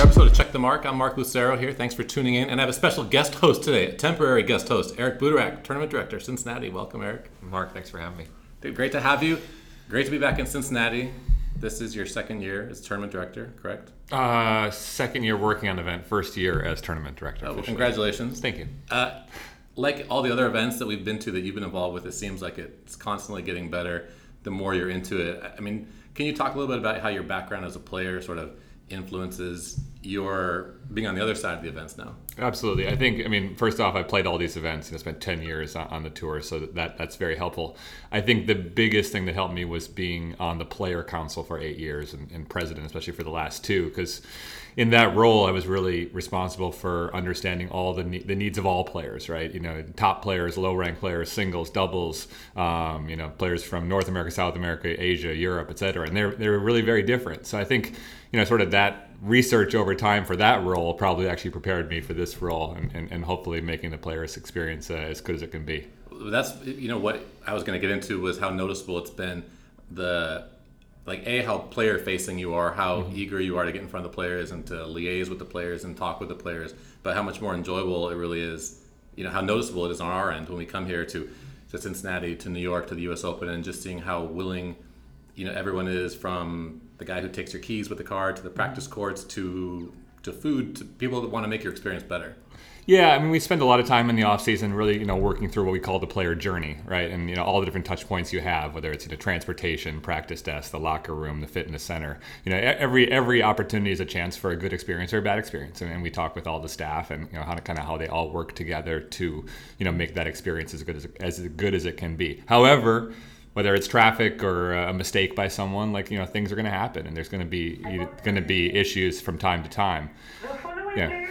another episode of Check the Mark. I'm Mark Lucero here. Thanks for tuning in. And I have a special guest host today, a temporary guest host, Eric Butorac, Tournament Director, Cincinnati. Welcome, Eric. Mark, thanks for having me. Dude, great to have you. Great to be back in Cincinnati. This is your second year as Tournament Director, correct? Uh, second year working on the event, first year as tournament director. Oh, well, congratulations. Thank you. Uh, like all the other events that we've been to that you've been involved with, it seems like it's constantly getting better the more you're into it. I mean, can you talk a little bit about how your background as a player sort of influences your being on the other side of the events now? Absolutely. I think, I mean, first off, I played all these events and I spent 10 years on, on the tour, so that that's very helpful. I think the biggest thing that helped me was being on the player council for eight years and, and president, especially for the last two, because in that role, I was really responsible for understanding all the, ne- the needs of all players, right? You know, top players, low rank players, singles, doubles, um, you know, players from North America, South America, Asia, Europe, et cetera. And they're, they're really very different. So I think, you know, sort of that research over time for that role probably actually prepared me for this role and, and, and hopefully making the players experience uh, as good as it can be. That's you know what I was going to get into was how noticeable it's been the like a how player facing you are, how mm-hmm. eager you are to get in front of the players and to liaise with the players and talk with the players, but how much more enjoyable it really is. You know how noticeable it is on our end when we come here to to Cincinnati, to New York, to the U.S. Open, and just seeing how willing you know everyone is from the guy who takes your keys with the car to the practice mm-hmm. courts to to food to people that want to make your experience better. Yeah, I mean, we spend a lot of time in the off season really, you know, working through what we call the player journey, right? And you know, all the different touch points you have, whether it's you know, transportation, practice desk, the locker room, the fitness center. You know, every every opportunity is a chance for a good experience or a bad experience, and, and we talk with all the staff and you know how to kind of how they all work together to you know make that experience as good as as good as it can be. However whether it's traffic or uh, a mistake by someone, like you know, things are going to happen, and there's going to be going to be issues from time to time. Yeah.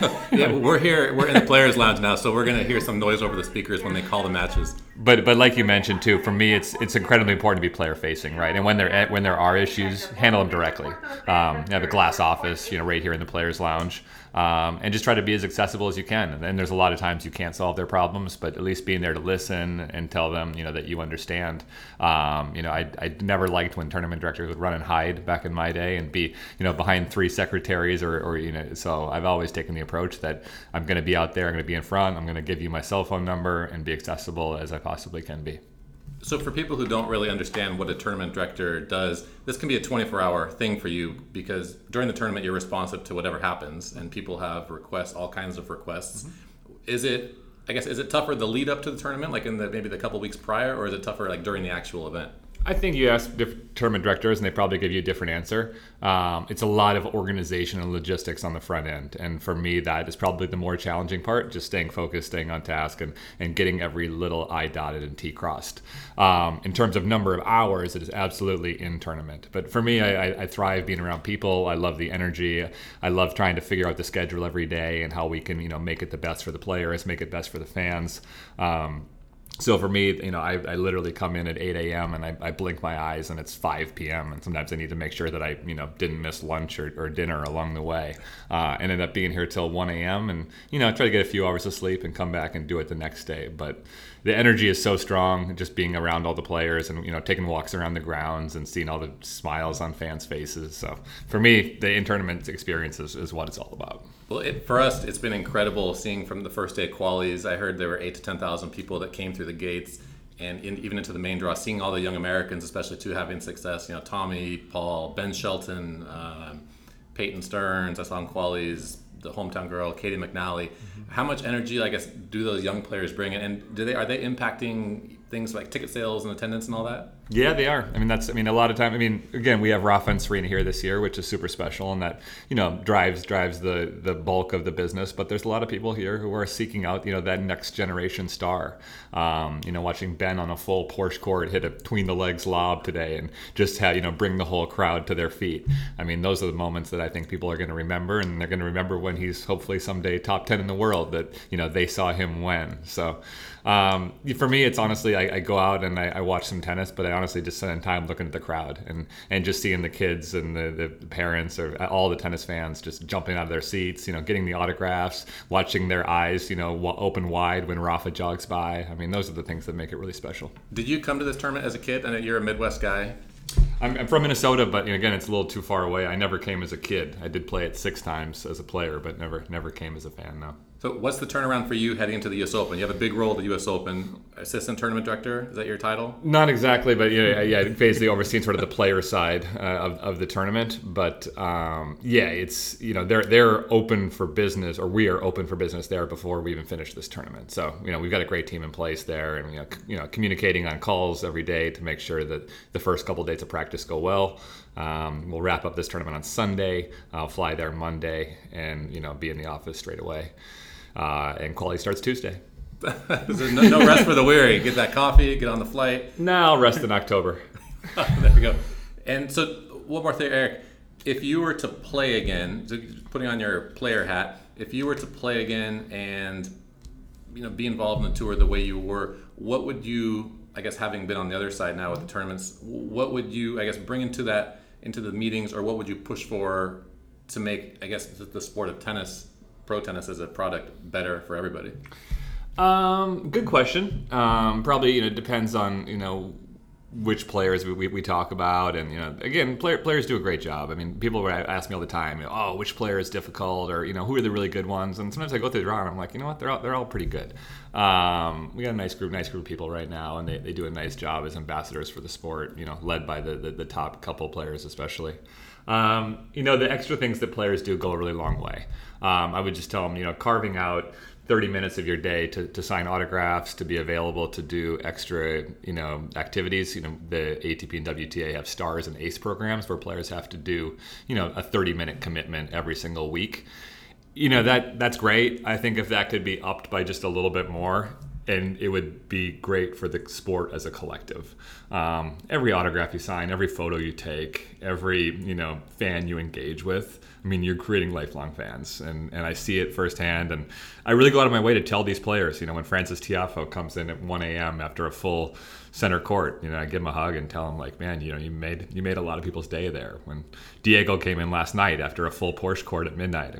yeah, we're here. We're in the players' lounge now, so we're gonna hear some noise over the speakers when they call the matches. But but like you mentioned too, for me, it's it's incredibly important to be player facing, right? And when there when there are issues, handle them directly. Um, you have a glass office, you know, right here in the players' lounge um, and just try to be as accessible as you can. And there's a lot of times you can't solve their problems, but at least being there to listen and tell them, you know, that you understand. Um, you know, I, I never liked when tournament directors would run and hide back in my day and be, you know, behind three secretaries or, or you know, so I've always taken the approach that I'm going to be out there, I'm going to be in front, I'm going to give you my cell phone number and be accessible as I possibly can be. So, for people who don't really understand what a tournament director does, this can be a 24 hour thing for you because during the tournament you're responsive to whatever happens and people have requests, all kinds of requests. Mm-hmm. Is it, I guess, is it tougher the lead up to the tournament, like in the maybe the couple weeks prior, or is it tougher like during the actual event? I think you ask different tournament directors, and they probably give you a different answer. Um, it's a lot of organization and logistics on the front end, and for me, that is probably the more challenging part. Just staying focused, staying on task, and and getting every little I dotted and T crossed. Um, in terms of number of hours, it is absolutely in tournament. But for me, I, I, thrive being around people. I love the energy. I love trying to figure out the schedule every day and how we can you know make it the best for the players, make it best for the fans. Um, so for me, you know, I, I literally come in at 8 a.m. and I, I, blink my eyes and it's 5 p.m. And sometimes I need to make sure that I, you know, didn't miss lunch or, or dinner along the way. Uh, and end up being here till 1 a.m. and, you know, try to get a few hours of sleep and come back and do it the next day. But the energy is so strong just being around all the players and, you know, taking walks around the grounds and seeing all the smiles on fans' faces. So for me, the in tournament experience is, is what it's all about. Well, it, for us, it's been incredible seeing from the first day of qualies. I heard there were eight to ten thousand people that came through the gates, and in, even into the main draw, seeing all the young Americans, especially too, having success. You know, Tommy, Paul, Ben Shelton, um, Peyton Stearns. I saw in qualies the hometown girl, Caty McNally. Mm-hmm. How much energy, I guess, do those young players bring, and do they are they impacting things like ticket sales and attendance and all that? Yeah, they are. I mean, that's. I mean, a lot of time. I mean, again, we have Rafa and Serena here this year, which is super special, and that you know drives drives the the bulk of the business. But there's a lot of people here who are seeking out you know that next generation star. Um, you know, watching Ben on a full Porsche court hit a between the legs lob today, and just have you know bring the whole crowd to their feet. I mean, those are the moments that I think people are going to remember, and they're going to remember when he's hopefully someday top ten in the world. That you know they saw him when. So um, for me, it's honestly I, I go out and I, I, watch some tennis, but I honestly just spending time looking at the crowd and, and just seeing the kids and the, the parents or all the tennis fans just jumping out of their seats, you know, getting the autographs, watching their eyes, you know, open wide when Rafa jogs by. I mean, those are the things that make it really special. Did you come to this tournament as a kid? and you're a Midwest guy. I'm, I'm from Minnesota, but you know, again, it's a little too far away. I never came as a kid. I did play it six times as a player, but never never came as a fan. No. So, what's the turnaround for you heading into the U.S. Open? You have a big role at the U.S. Open, assistant tournament director. Is that your title? Not exactly, but yeah, yeah, basically overseeing sort of the player side uh, of, of the tournament. But um, yeah, it's you know they're they're open for business, or we are open for business there before we even finish this tournament. So you know we've got a great team in place there, and you know, c- you know communicating on calls every day to make sure that the first couple of days of practice go well. Um, we'll wrap up this tournament on Sunday. I'll fly there Monday, and you know be in the office straight away. Uh, and quality starts Tuesday. There's no, no rest for the weary. Get that coffee, get on the flight. Now rest in October. there we go. And so, one more thing, Eric. If you were to play again, putting on your player hat, if you were to play again and you know be involved in the tour the way you were, what would you, I guess, having been on the other side now with the tournaments, what would you, I guess, bring into that into the meetings, or what would you push for to make, I guess, the sport of tennis, pro tennis, as a product better for everybody? Um, good question. Um, probably you know depends on you know which players we, we, we talk about. And you know again player, players do a great job. I mean people ask me all the time oh which player is difficult? Or you know who are the really good ones? And sometimes i go through the draw and i'm like you know what? They're all, they're all pretty good. Um, we got a nice group nice group of people right now and they, they do a nice job as ambassadors for the sport you know led by the, the, the top couple players especially um, you know the extra things that players do go a really long way um, i would just tell them you know carving out 30 minutes of your day to, to sign autographs, to be available to do extra, you know, activities. You know, the ATP and WTA have stars and ace programs where players have to do, you know, a 30 minute commitment every single week. You know, that that's great. I think if that could be upped by just a little bit more, and it would be great for the sport as a collective. Um, every autograph you sign, every photo you take, every you know fan you engage with. I mean, you're creating lifelong fans, and, and I see it firsthand. And I really go out of my way to tell these players, you know, when Frances Tiafoe comes in at 1 a.m. after a full center court, you know, I give him a hug and tell him like, man, you know, you made you made a lot of people's day there. When Diego came in last night after a full Porsche court at midnight,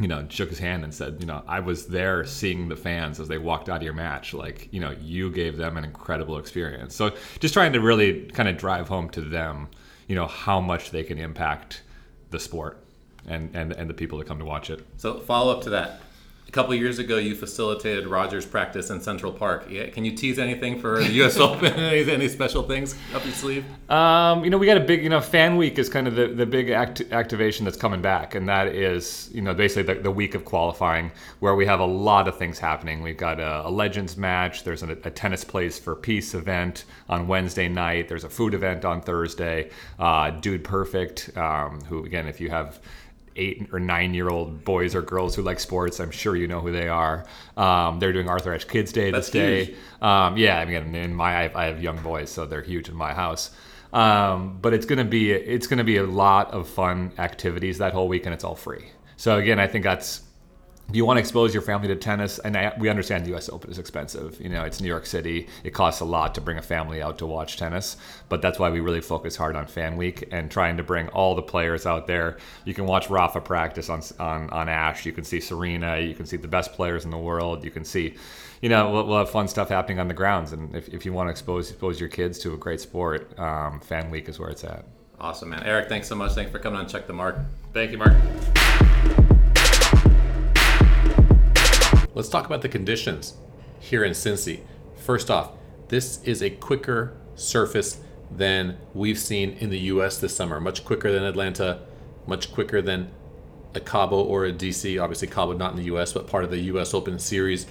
you know, shook his hand and said, you know, I was there seeing the fans as they walked out of your match. Like, you know, you gave them an incredible experience. So just trying to really kind of drive home to them, you know, how much they can impact the sport and, and, and the people that come to watch it. So follow up to that. A couple years ago, you facilitated Rogers practice in Central Park. Yeah, can you tease anything for the U.S. Open? any, any special things up your sleeve? Um, you know, we got a big, you know, Fan Week is kind of the, the big act- activation that's coming back, and that is, you know, basically the, the, week of qualifying where we have a lot of things happening. We've got a, a Legends match. There's a, a, tennis plays for peace event on Wednesday night. There's a food event on Thursday. Uh, Dude Perfect, um, who again, if you have eight or nine year old boys or girls who like sports. I'm sure you know who they are. Um, they're doing Arthur Ashe Kids Day That's this huge. day. Um, yeah, I mean, in my I have, I have young boys, so they're huge in my house. Um, but it's gonna be it's gonna be a lot of fun activities that whole week, and it's all free. So again, I think that's if you want to expose your family to tennis, and I, we understand the U.S. Open is expensive. You know, it's New York City. It costs a lot to bring a family out to watch tennis, but that's why we really focus hard on Fan Week and trying to bring all the players out there. You can watch Rafa practice on on on Ashe. You can see Serena. You can see the best players in the world. You can see, you know, we'll, we'll have fun stuff happening on the grounds. And if, if you want to expose expose your kids to a great sport, um, Fan Week is where it's at. Awesome, man. Eric, thanks so much. Thanks for coming on Check the Mark. Thank you, Mark. Let's talk about the conditions here in Cincy. First off, this is a quicker surface than we've seen in the US this summer. Much quicker than Atlanta, much quicker than a Cabo or a DC. Obviously, Cabo not in the US, but part of the US Open Series.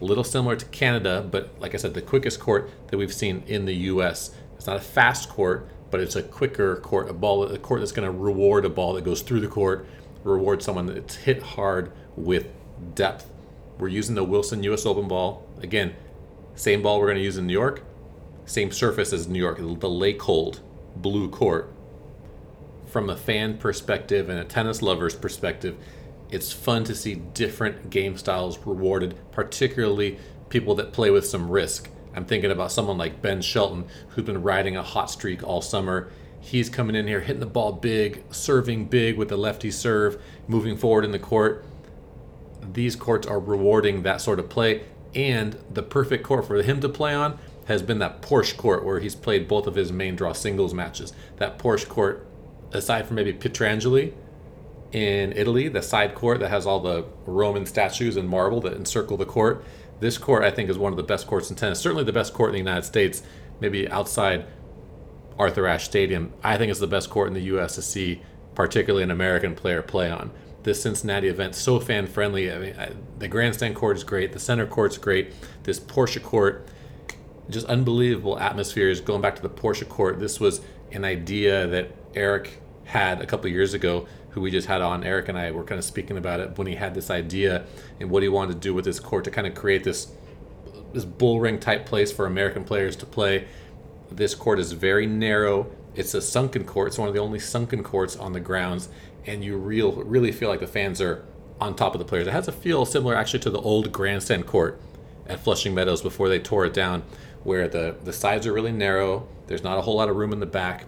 A little similar to Canada, but like I said, the quickest court that we've seen in the US. It's not a fast court, but it's a quicker court, a ball, a court that's going to reward a ball that goes through the court, reward someone that's hit hard with depth. We're using the Wilson US Open ball. Again, same ball we're going to use in New York, same surface as New York, the Laykold blue court. From a fan perspective and a tennis lover's perspective, it's fun to see different game styles rewarded, particularly people that play with some risk. I'm thinking about someone like Ben Shelton, who's been riding a hot streak all summer. He's coming in here, hitting the ball big, serving big with the lefty serve, moving forward in the court. These courts are rewarding that sort of play, and the perfect court for him to play on has been that Porsche court where he's played both of his main draw singles matches. That Porsche court, aside from maybe Pietrangeli in Italy, the side court that has all the Roman statues and marble that encircle the court. This court, I think, is one of the best courts in tennis. Certainly the best court in the United States, maybe outside Arthur Ashe Stadium. I think it's the best court in the U.S. to see, particularly an American player play on. This Cincinnati event so fan friendly. I mean, I, the grandstand court is great. The center court's great. This Porsche court, just unbelievable atmospheres. Going back to the Porsche court, this was an idea that Eric had a couple years ago who we just had on. Eric and I were kind of speaking about it when he had this idea and what he wanted to do with this court to kind of create this this bull ring type place for American players to play. This court is very narrow. It's a sunken court. It's one of the only sunken courts on the grounds, and you real really feel like the fans are on top of the players. It has a feel similar actually to the old grandstand court at Flushing Meadows before they tore it down, where the the sides are really narrow. There's not a whole lot of room in the back,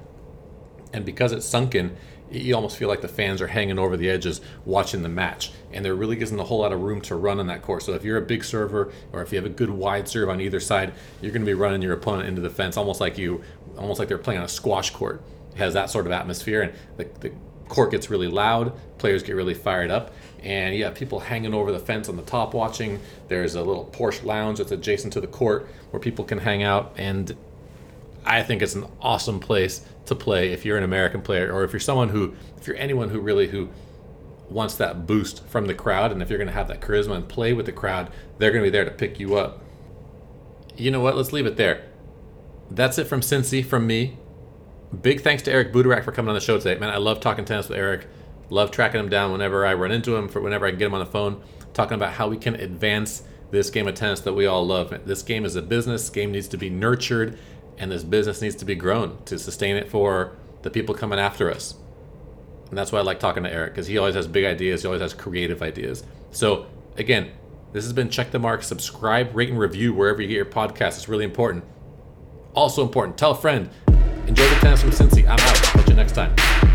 and because it's sunken, you almost feel like the fans are hanging over the edges watching the match and there really isn't a whole lot of room to run on that court so if you're a big server or if you have a good wide serve on either side you're going to be running your opponent into the fence almost like you almost like they're playing on a squash court it has that sort of atmosphere and the, the court gets really loud players get really fired up and you have people hanging over the fence on the top watching there's a little porsche lounge that's adjacent to the court where people can hang out and I think it's an awesome place to play if you're an American player or if you're someone who, if you're anyone who really who wants that boost from the crowd, and if you're going to have that charisma and play with the crowd, they're going to be there to pick you up. You know what? Let's leave it there. That's it from Cincy, from me. Big thanks to Eric Butorac for coming on the show today. Man, I love talking tennis with Eric. Love tracking him down whenever I run into him, for whenever I can get him on the phone, talking about how we can advance this game of tennis that we all love. This game is a business. This game needs to be nurtured and this business needs to be grown to sustain it for the people coming after us. And that's why I like talking to Eric because he always has big ideas, he always has creative ideas. So, again, this has been Check the Mark. Subscribe, rate, and review wherever you get your podcast. It's really important. Also important, tell a friend. Enjoy the tennis from Cincy. I'm out. Catch you next time.